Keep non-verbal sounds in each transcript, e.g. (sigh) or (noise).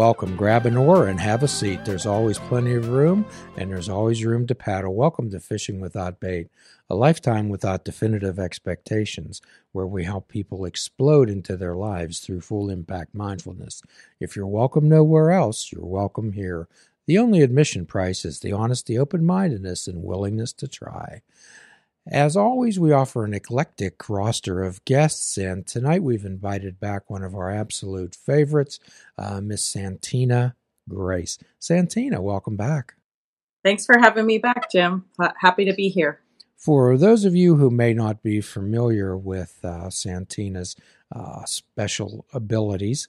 welcome. Grab an oar and have a seat. There's always plenty of room, and there's always room to paddle. Welcome to Fishing Without Bait, a lifetime without definitive expectations, where we help people explode into their lives through full impact mindfulness. If you're welcome nowhere else, you're welcome here. The only admission price is the honesty, open mindedness, and willingness to try. As always, we offer an eclectic roster of guests, and tonight we've invited back one of our absolute favorites, uh, Miss Santina Grace. Santina, welcome back. Thanks for having me back, Jim. Happy to be here. For those of you who may not be familiar with uh, Santina's uh, special abilities,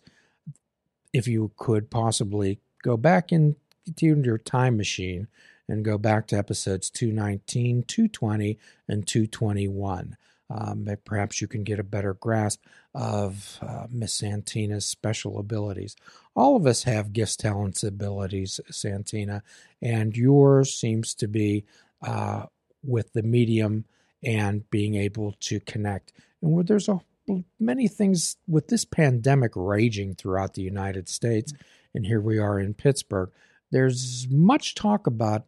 if you could possibly go back into your time machine and go back to episodes 219, 220, and 221. Um, perhaps you can get a better grasp of uh, Miss Santina's special abilities. All of us have gifts, talents, abilities, Santina, and yours seems to be uh, with the medium and being able to connect. And there's a many things with this pandemic raging throughout the United States, and here we are in Pittsburgh. There's much talk about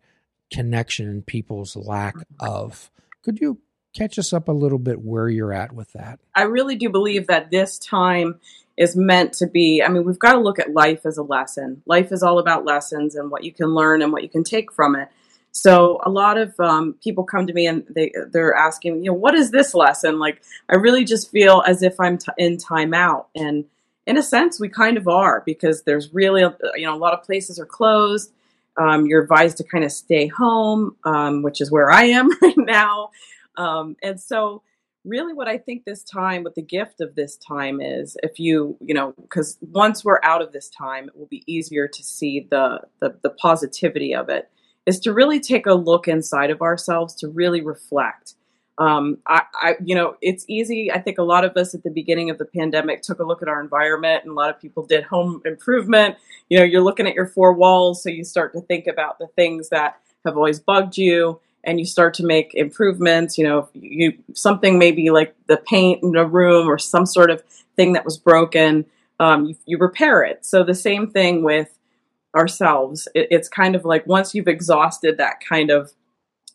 connection and people's lack of. Could you catch us up a little bit where you're at with that? I really do believe that this time is meant to be. I mean, we've got to look at life as a lesson. Life is all about lessons and what you can learn and what you can take from it. So a lot of um, people come to me and they they're asking, you know, what is this lesson? Like, I really just feel as if I'm t- in timeout, and in a sense, we kind of are because there's really, you know, a lot of places are closed. Um, you're advised to kind of stay home, um, which is where I am (laughs) right now. Um, and so, really, what I think this time, what the gift of this time is, if you, you know, because once we're out of this time, it will be easier to see the, the the positivity of it. Is to really take a look inside of ourselves, to really reflect um, I, I, you know, it's easy. I think a lot of us at the beginning of the pandemic took a look at our environment, and a lot of people did home improvement. You know, you're looking at your four walls, so you start to think about the things that have always bugged you, and you start to make improvements. You know, you something maybe like the paint in a room or some sort of thing that was broken, um, you, you repair it. So the same thing with ourselves. It, it's kind of like once you've exhausted that kind of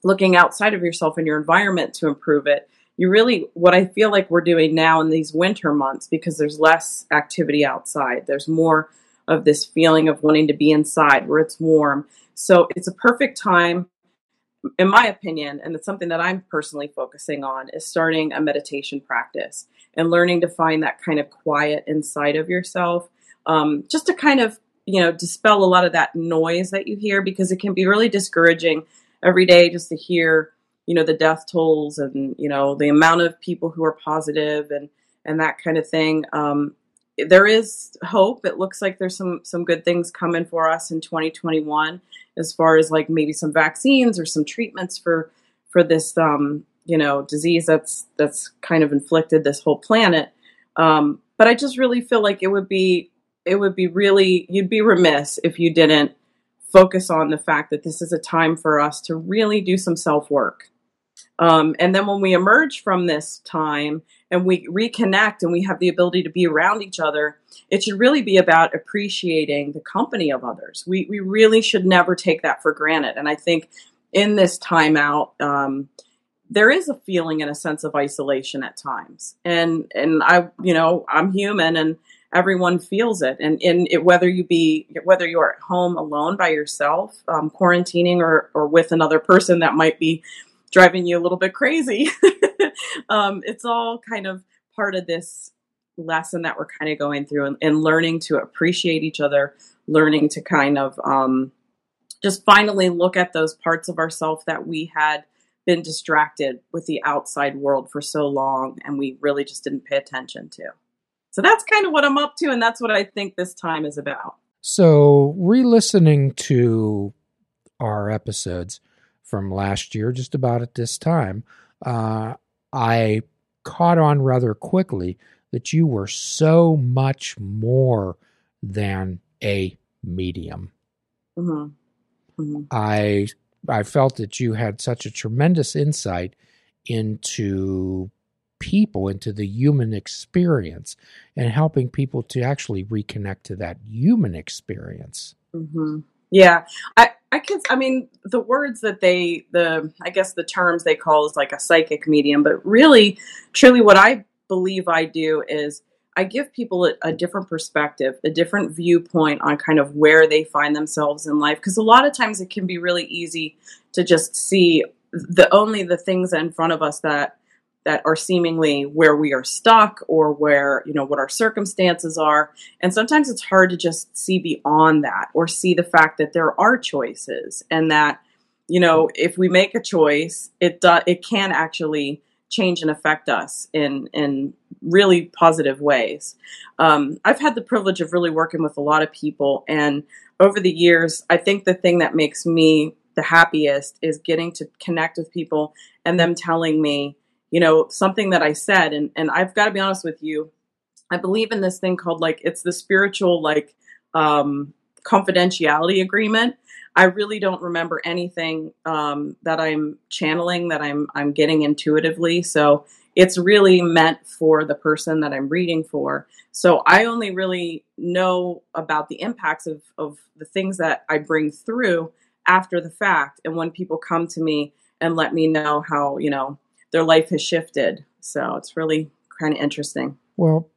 looking outside of yourself and your environment to improve it. You really, what I feel like we're doing now in these winter months, because there's less activity outside, there's more of this feeling of wanting to be inside where it's warm. So it's a perfect time, in my opinion, and it's something that I'm personally focusing on, is starting a meditation practice and learning to find that kind of quiet inside of yourself, um, just to kind of you know dispel a lot of that noise that you hear because it can be really discouraging every day just to hear you know the death tolls and you know the amount of people who are positive and and that kind of thing. Um, there is hope. It looks like there's some some good things coming for us in 2021 as far as like maybe some vaccines or some treatments for for this um, you know disease that's that's kind of inflicted this whole planet. Um, but i just really feel like it would be it would be really you'd be remiss if you didn't focus on the fact that this is a time for us to really do some self work. Um, and then when we emerge from this time and we reconnect and we have the ability to be around each other, it should really be about appreciating the company of others. We, we really should never take that for granted. And I think in this timeout, um, there is a feeling and a sense of isolation at times. And, and I, you know, I'm human and everyone feels it. And in it, whether you be whether you're at home alone by yourself um, quarantining or or with another person that might be driving you a little bit crazy (laughs) um, it's all kind of part of this lesson that we're kind of going through and, and learning to appreciate each other learning to kind of um, just finally look at those parts of ourselves that we had been distracted with the outside world for so long and we really just didn't pay attention to so that's kind of what I'm up to, and that's what I think this time is about. So, re listening to our episodes from last year, just about at this time, uh, I caught on rather quickly that you were so much more than a medium. Mm-hmm. Mm-hmm. I I felt that you had such a tremendous insight into people into the human experience and helping people to actually reconnect to that human experience. hmm Yeah, I I can. I mean, the words that they the I guess the terms they call is like a psychic medium, but really, truly, what I believe I do is I give people a, a different perspective, a different viewpoint on kind of where they find themselves in life. Because a lot of times it can be really easy to just see the only the things in front of us that that are seemingly where we are stuck or where you know what our circumstances are. And sometimes it's hard to just see beyond that or see the fact that there are choices and that you know if we make a choice it do, it can actually change and affect us in in really positive ways. Um, i've had the privilege of really working with a lot of people and over the years i think the thing that makes me the happiest is getting to connect with people and them telling me you know something that i said. And and i've got to be honest with you i believe in this thing called like it's the spiritual like um confidentiality agreement. I really don't remember anything um that i'm channeling that i'm i'm getting intuitively. So it's really meant for the person that i'm reading for. So i only really know about the impacts of of the things that i bring through after the fact. And when people come to me and let me know how you know their life has shifted so it's really kind of interesting Well,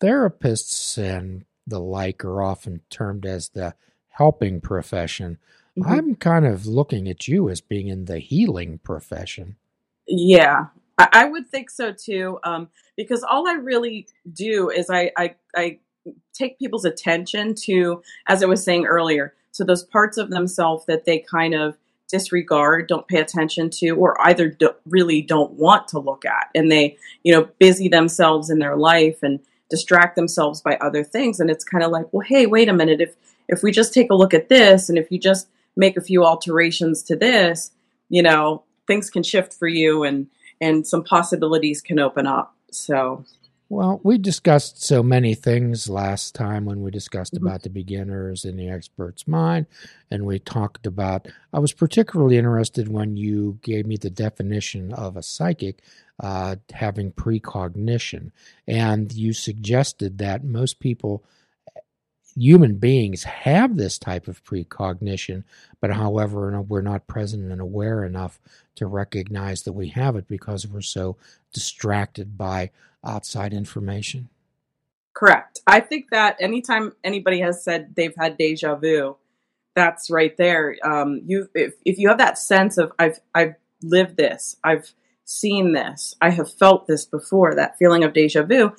therapists and the like are often termed as the helping profession. Mhm. I'm kind of looking at you as being in the healing profession. Yeah, I, I would think so too. Um, because all I really do is I, I I take people's attention to, as I was saying earlier, to those parts of themselves that they kind of disregard, don't pay attention to, or either do, really don't want to look at, and they you know busy themselves in their life and distract themselves by other things. And it's kind of like, well, hey, wait a minute, if if we just take a look at this, and if you just make a few alterations to this, you know, things can shift for you and and some possibilities can open up. So, Well, we discussed so many things last time when we discussed Mhm. about the beginners and the expert's mind. And we talked about, I was particularly interested when you gave me the definition of a psychic uh, having precognition. And you suggested that most people, human beings, have this type of precognition, but however, we're not present and aware enough to recognize that we have it because we're so distracted by outside information. correct. I think that anytime anybody has said they've had deja vu, that's right there. Um, you if, if you have that sense of I've I've lived this, I've seen this, I have felt this before, that feeling of deja vu,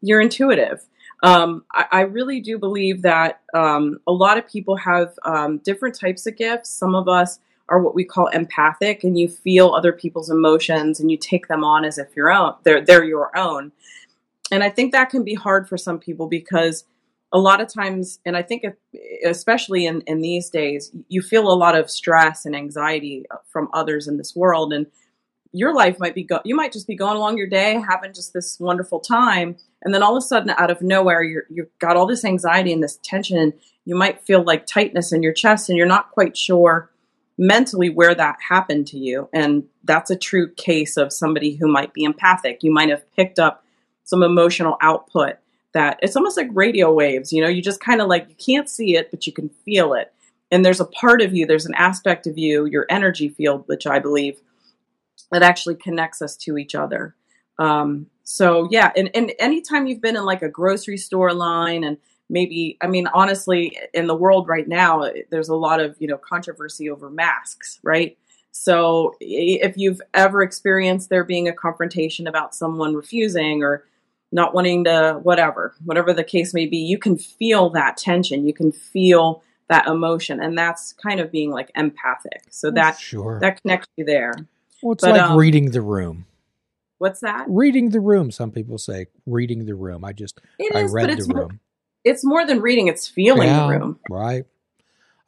you're intuitive. Um, I, I really do believe that um, a lot of people have um, different types of gifts. Some of us are what we call empathic, and you feel other people's emotions and you take them on as if your own. They're they're your own and I think that can be hard for some people because a lot of times, and I think if- especially in, in these days, you feel a lot of stress and anxiety from others in this world, and your life might be go- you might just be going along your day having just this wonderful time, and then all of a sudden, out of nowhere, you're you've got all this anxiety and this tension, you might feel like tightness in your chest, and you're not quite sure mentally where that happened to you, and that's a true case of somebody who might be empathic. You might have picked up some emotional output that it's almost like radio waves you know you just kind of like you can't see it but you can feel it and there's a part of you there's an aspect of you your energy field which i believe that actually connects us to each other. Um, so yeah and, and anytime you've been in like a grocery store line and maybe i mean honestly in the world right now there's a lot of you know controversy over masks right? So if you've ever experienced there being a confrontation about someone refusing or not wanting to whatever whatever the case may be you can feel that tension. You can feel that emotion and that's kind of being like empathic. So that sure. that connects you there well, it's but, like um, reading the room. what's that Reading the room. Some people say reading the room. I just it I is read the more, room. it's more than reading it's feeling Yeah, the room Right.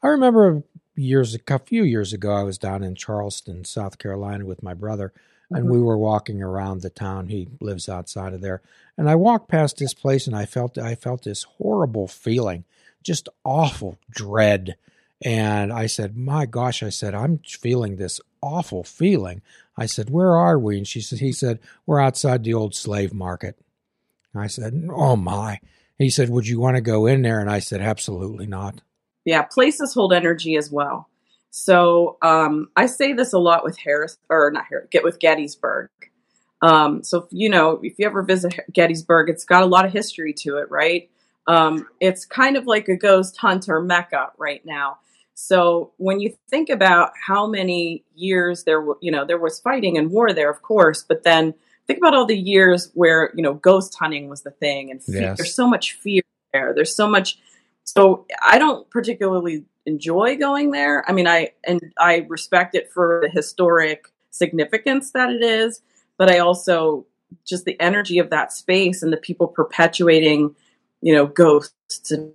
I remember years a few years ago I was down in Charleston, South Carolina with my brother and Mhm. we were walking around the town. He lives outside of there. And I walked past this place and I felt I felt this horrible feeling, just awful dread. And I said, My gosh, I said, I'm feeling this awful feeling. I said, Where are we? And she said, He said, We're outside the old slave market. I said, Oh my. He said, Would you want to go in there? And I said, Absolutely not. Yeah, places hold energy as well. So um, I say this a lot with Harris, or not Harris, get with Gettysburg. Um, so you know, if you ever visit Gettysburg, it's got a lot of history to it, right? Um, it's kind of like a ghost hunter mecca right now. So when you think about how many years there, you know, there was fighting and war there, of course, but then think about all the years where you know ghost hunting was the thing, and fear, yes. there's so much fear there. There's so much. So I don't particularly enjoy going there. I mean, I and I respect it for the historic significance that it is, but I also just the energy of that space and the people perpetuating, you know, ghosts and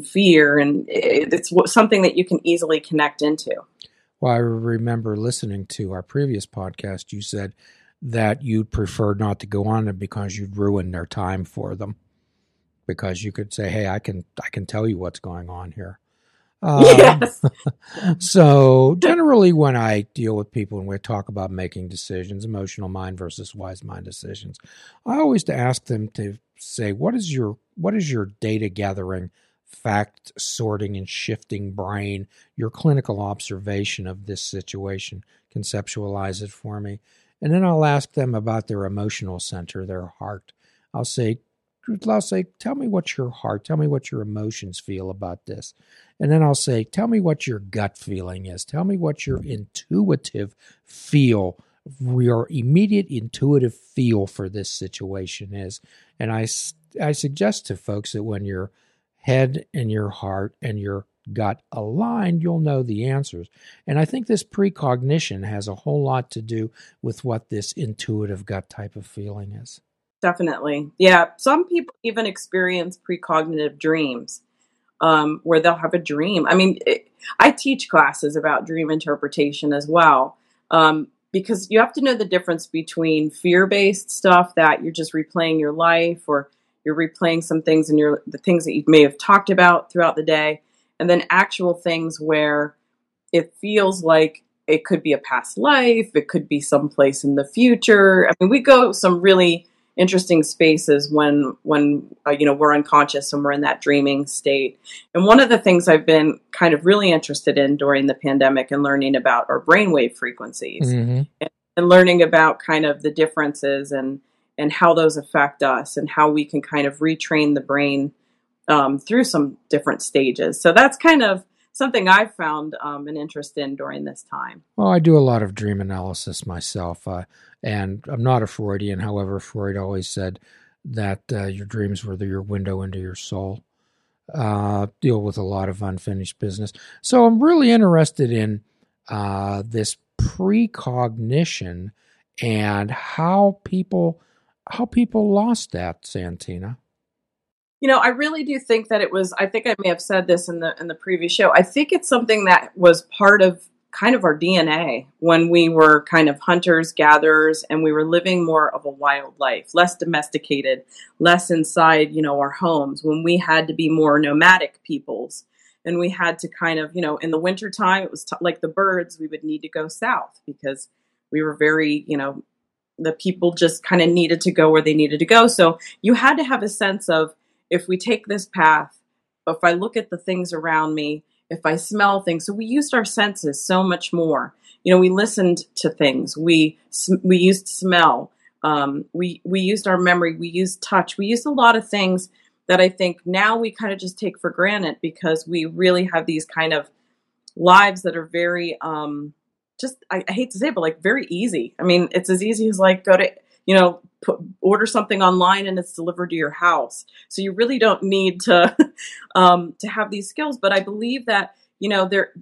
fear, and it's something that you can easily connect into. Well, I remember listening to our previous podcast. You said that you'd prefer not to go on it because you'd ruin their time for them. Because you could say, "Hey, I can I can tell you what's going on here." Um, (laughs) yes. (laughs) so generally, when I deal with people and we talk about making decisions, emotional mind versus wise mind decisions, I always ask them to say, "What is your what is your data gathering?" Fact sorting and shifting brain, your clinical observation of this situation. Conceptualize it for me. And then I'll ask them about their emotional center, their heart. I'll say, I'll say, tell me what your heart, tell me what your emotions feel about this. And then I'll say, tell me what your gut feeling is. Tell me what your intuitive feel, your immediate intuitive feel for this situation is. And I, I suggest to folks that when your head and your heart and your gut aligned, you'll know the answers. And I think this precognition has a whole lot to do with what this intuitive gut type of feeling is. Definitely. Yeah. Some people even experience precognitive dreams um, where they'll have a dream. I mean, it, I teach classes about dream interpretation as well. Um, because you have to know the difference between fear-based stuff that you're just replaying your life or you're replaying some things and your the things that you may have talked about throughout the day and then actual things where it feels like it could be a past life it could be someplace in the future i mean we go some really interesting spaces when when uh, you know we're unconscious and we're in that dreaming state. And one of the things I've been kind of really interested in during the pandemic and learning about are brainwave frequencies mm-hmm. and, and learning about kind of the differences and and how those affect us and how we can kind of retrain the brain um, through some different stages. So that's kind of something I've found um, an interest in during this time. Well, I do a lot of dream analysis myself, uh, and I'm not a Freudian. However, Freud always said that uh, your dreams were the, your window into your soul. Uh, deal with a lot of unfinished business. So I'm really interested in uh, this precognition and how people how people lost that, Santina. You know, I really do think that it was. I think I may have said this in the in the previous show. I think it's something that was part of kind of our DNA when we were kind of hunters, gatherers, and we were living more of a wild life, less domesticated, less inside, you know, our homes. When we had to be more nomadic peoples, and we had to kind of, you know, in the wintertime, it was t- like the birds. We would need to go south because we were very, you know, the people just kind of needed to go where they needed to go. So you had to have a sense of if we take this path, if I look at the things around me, if I smell things. So we used our senses so much more. You know, we listened to things. We we used smell. Um, we we used our memory. We used touch. We used a lot of things that I think now we kind of just take for granted because we really have these kind of lives that are very um, just I, I hate to say it, but like very easy. I mean, it's as easy as like go to you know put, order something online and it's delivered to your house. So you really don't need to (laughs) um, to have these skills. But I believe that you know there,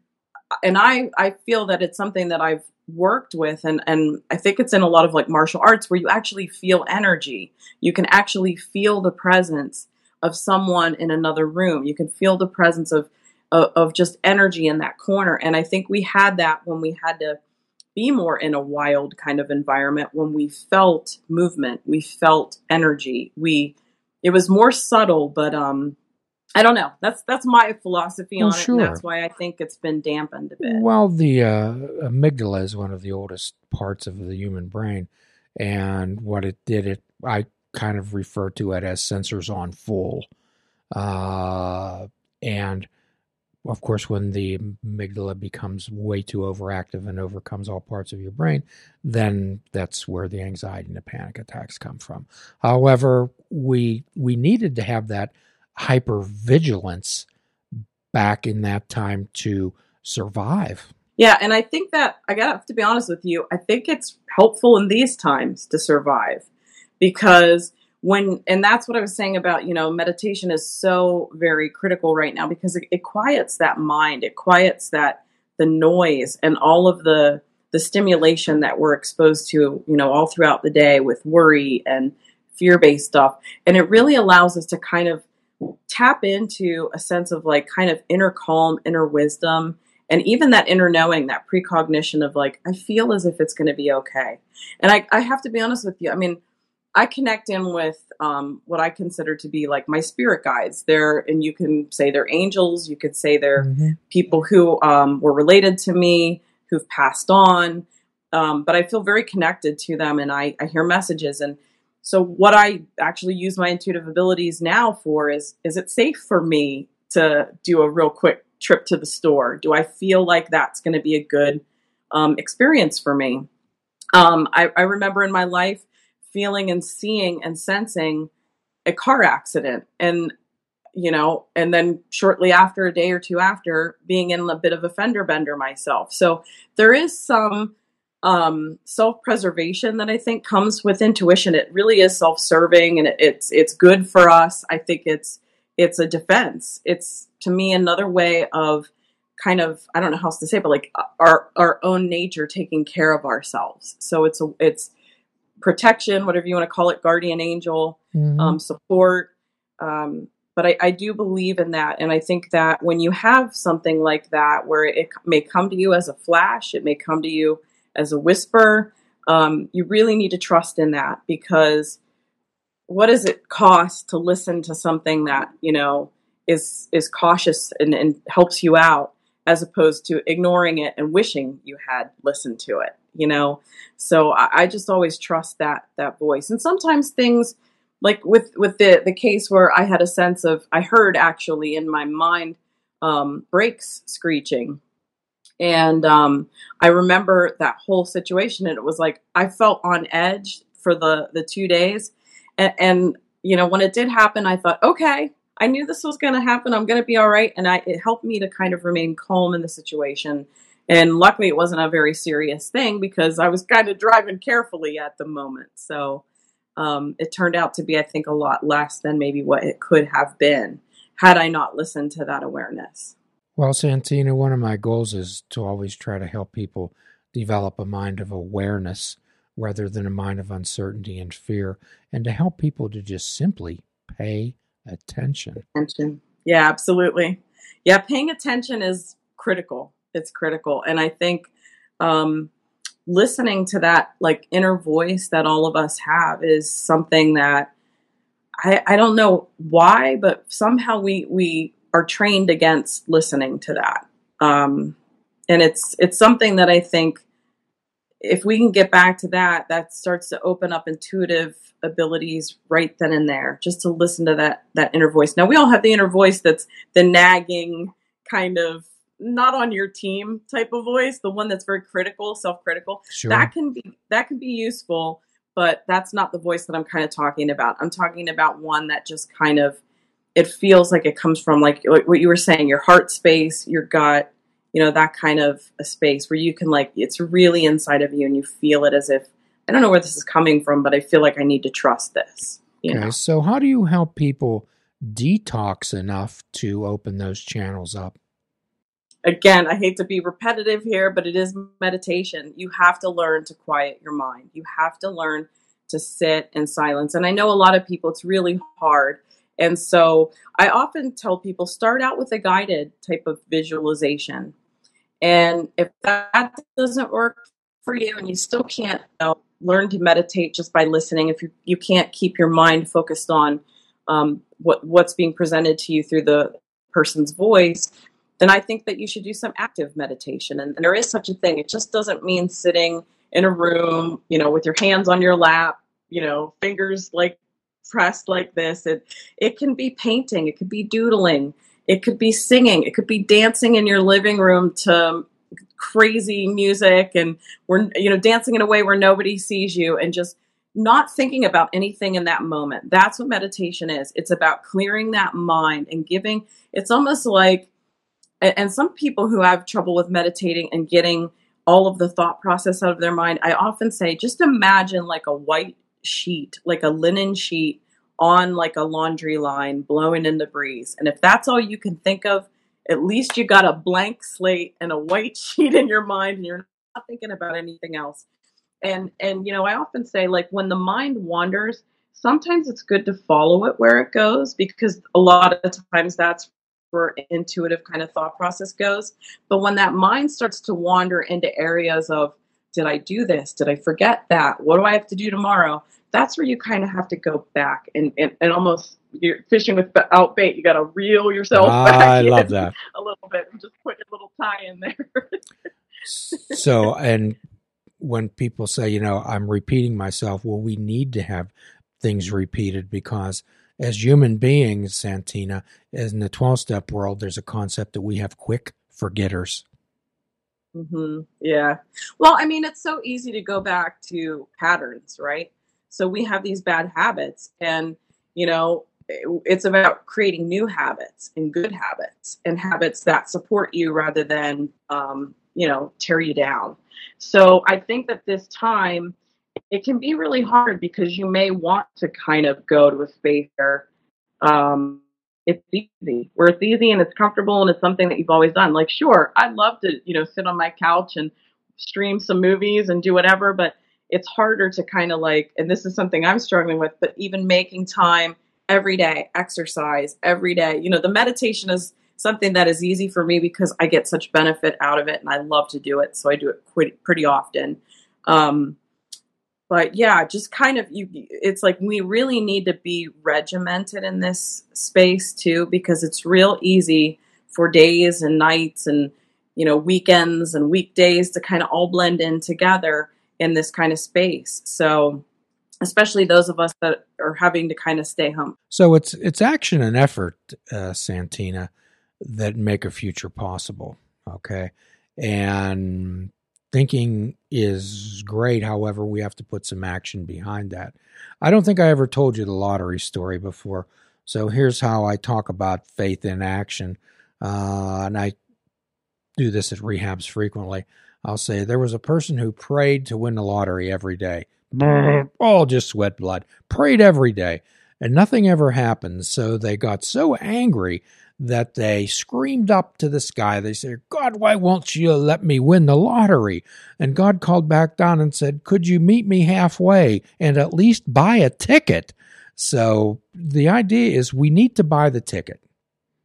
and I I feel that it's something that I've worked with and and I think it's in a lot of like martial arts where you actually feel energy. You can actually feel the presence of someone in another room. You can feel the presence of of, of just energy in that corner. And I think we had that when we had to be more in a wild kind of environment when we felt movement, we felt energy. We it was more subtle, but um I don't know. That's that's my philosophy Well, on it, and that's why I think it's been dampened a bit. Well, the uh, amygdala is one of the oldest parts of the human brain, and what it did, it I kind of refer to it as sensors on full, uh, and of course, when the amygdala becomes way too overactive and overcomes all parts of your brain, then that's where the anxiety and the panic attacks come from. However, we we needed to have that hypervigilance back in that time to survive. Yeah, and I think that I have to be honest with you. I think it's helpful in these times to survive because when and that's what I was saying about you know meditation is so very critical right now because it, it quiets that mind, it quiets that the noise and all of the the stimulation that we're exposed to you know all throughout the day with worry and fear based stuff, and it really allows us to kind of tap into a sense of like kind of inner calm, inner wisdom and even that inner knowing that precognition of like i feel as if it's going to be okay. And I, I have to be honest with you i mean i connect in with um, what i consider to be like my spirit guides. They're and you can say they're angels you could say they're Mhm. people who um, were related to me who've passed on um, but i feel very connected to them and I, I hear messages. And so what i actually use my intuitive abilities now for is is it safe for me to do a real quick trip to the store? Do i feel like that's going to be a good um, experience for me? Um, I, I remember in my life feeling and seeing and sensing a car accident and you know and then shortly after a day or two after being in a bit of a fender bender myself. So there is some um, self-preservation that i think comes with intuition. It really is self-serving and it, it's it's good for us. I think it's it's a defense. It's to me another way of kind of i don't know how else to say it, but like our our own nature taking care of ourselves. So it's a it's protection whatever you want to call it guardian angel Mhm. um, support. Um, but I, I do believe in that. And I think that when you have something like that, where it may come to you as a flash, it may come to you as a whisper, um, you really need to trust in that because what does it cost to listen to something that, you know, is, is cautious and, and helps you out as opposed to ignoring it and wishing you had listened to it, you know? So I, I just always trust that, that voice. And sometimes things, like with with the the case where I had a sense of I heard actually in my mind um, brakes screeching, and um, I remember that whole situation, and it was like I felt on edge for the the two days, and, and you know when it did happen, I thought, okay, I knew this was going to happen. I'm going to be all right, and I it helped me to kind of remain calm in the situation. And luckily, it wasn't a very serious thing because I was kind of driving carefully at the moment. So um, it turned out to be, I think, a lot less than maybe what it could have been had I not listened to that awareness. Well, Santina, one of my goals is to always try to help people develop a mind of awareness rather than a mind of uncertainty and fear, and to help people to just simply pay attention. Attention. Yeah, absolutely. Yeah, paying attention is critical. It's critical. And I think um, listening to that like inner voice that all of us have is something that I, I don't know why, but somehow we we are trained against listening to that. Um, and it's it's something that I think if we can get back to that, that starts to open up intuitive abilities right then and there, just to listen to that that inner voice. Now we all have the inner voice that's the nagging kind of not on your team type of voice, the one that's very critical, self-critical. Sure. That can be that can be useful, but that's not the voice that I'm kind of talking about. I'm talking about one that just kind of it feels like it comes from like, like what you were saying, your heart space, your gut, you know, that kind of a space where you can like it's really inside of you and you feel it as if I don't know where this is coming from, but I feel like I need to trust this. You okay, know. so how do you help people detox enough to open those channels up? Again, I hate to be repetitive here, but it is meditation. You have to learn to quiet your mind. You have to learn to sit in silence. And I know a lot of people, it's really hard. And so I often tell people start out with a guided type of visualization. And if that doesn't work for you and you still can't you know, learn to meditate just by listening, if you, you can't keep your mind focused on um, what what's being presented to you through the person's voice, then I think that you should do some active meditation. And, and there is such a thing. It just doesn't mean sitting in a room, you know, with your hands on your lap, you know, fingers like pressed like this. It it can be painting, it could be doodling, it could be singing, it could be dancing in your living room to crazy music and we're you know dancing in a way where nobody sees you and just not thinking about anything in that moment. That's what meditation is. It's about clearing that mind and giving it's almost like and some people who have trouble with meditating and getting all of the thought process out of their mind, I often say just imagine like a white sheet, like a linen sheet on like a laundry line blowing in the breeze. And if that's all you can think of, at least you got a blank slate and a white (laughs) sheet in your mind and you're not thinking about anything else. And and you know, I often say like when the mind wanders, sometimes it's good to follow it where it goes because a lot of times that's intuitive kind of thought process goes. But when that mind starts to wander into areas of did I do this? Did I forget that? What do I have to do tomorrow? That's where you kind of have to go back and, and, and almost you're fishing without bait. You got to reel yourself ah, back. I love that (laughs) a little bit and just put a little tie in there. (laughs) so, and when people say, you know, I'm repeating myself, well, we need to have things repeated because as human beings, Santina, in the 12 step world, there's a concept that we have quick forgetters. Mm-hmm. Yeah. Well, I mean, it's so easy to go back to patterns, right? So we have these bad habits, and, you know, it's about creating new habits and good habits and habits that support you rather than, um, you know, tear you down. So I think that this time, it can be really hard because you may want to kind of go to a space where um, it's easy, where it's easy and it's comfortable and it's something that you've always done. Like, sure, I'd love to, you know, sit on my couch and stream some movies and do whatever, but it's harder to kind of like, and this is something I'm struggling with, but even making time every day, exercise every day. You know, the meditation is something that is easy for me because I get such benefit out of it and I love to do it. So I do it pretty, often. Um, but yeah, just kind of you it's like we really need to be regimented in this space too because it's real easy for days and nights and you know weekends and weekdays to kind of all blend in together in this kind of space. So especially those of us that are having to kind of stay home. So it's it's action and effort, uh, Santina, that make a future possible. Okay, and thinking is great. However, we have to put some action behind that. I don't think I ever told you the lottery story before. So here's how I talk about faith in action. Uh, and I do this at rehabs frequently. I'll say there was a person who prayed to win the lottery every day. All just sweat blood. Prayed every day. And nothing ever happened. So they got so angry that they screamed up to the sky. They said, God, why won't you let me win the lottery? And God called back down and said, Could you meet me halfway and at least buy a ticket? So the idea is we need to buy the ticket.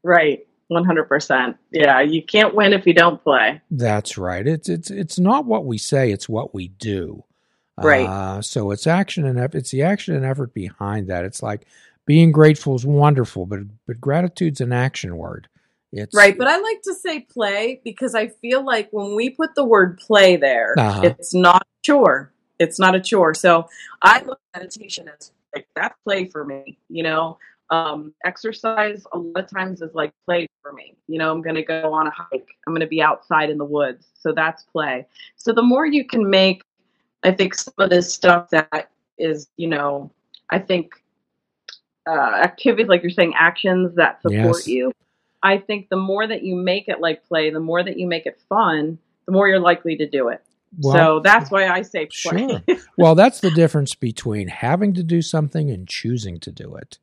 Right. 100%. Yeah, you can't win if you don't play. That's right. It's it's it's not what we say, it's what we do. Right. Uh, so it's action and effort. It's the action and effort behind that. It's like being grateful is wonderful, but but gratitude's an action word. It's right, but I like to say play because I feel like when we put the word play there, uh-huh. it's not a chore. It's not a chore. So I look at meditation as like that's play for me. You know, um, exercise a lot of times is like play for me. You know, I'm going to go on a hike. I'm going to be outside in the woods. So that's play. So the more you can make, I think some of this stuff that is, you know, I think uh, activities, like you're saying, actions that support yes. you. I think the more that you make it like play, the more that you make it fun, the more you're likely to do it. Well, so that's why I say play. Sure. (laughs) well, that's the difference between having to do something and choosing to do it.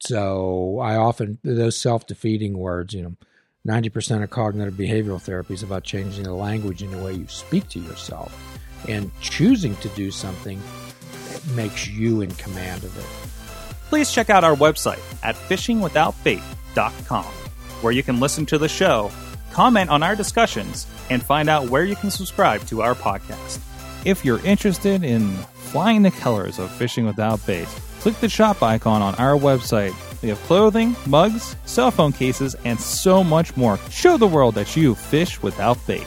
So I often those self-defeating words, you know, 90% of cognitive behavioral therapy is about changing the language in the way you speak to yourself. And choosing to do something makes you in command of it. Please check out our website at fishingwithoutbait.com, where you can listen to the show, comment on our discussions, and find out where you can subscribe to our podcast. If you're interested in flying the colors of Fishing Without Bait, click the shop icon on our website. We have clothing, mugs, cell phone cases, and so much more. Show the world that you fish without bait.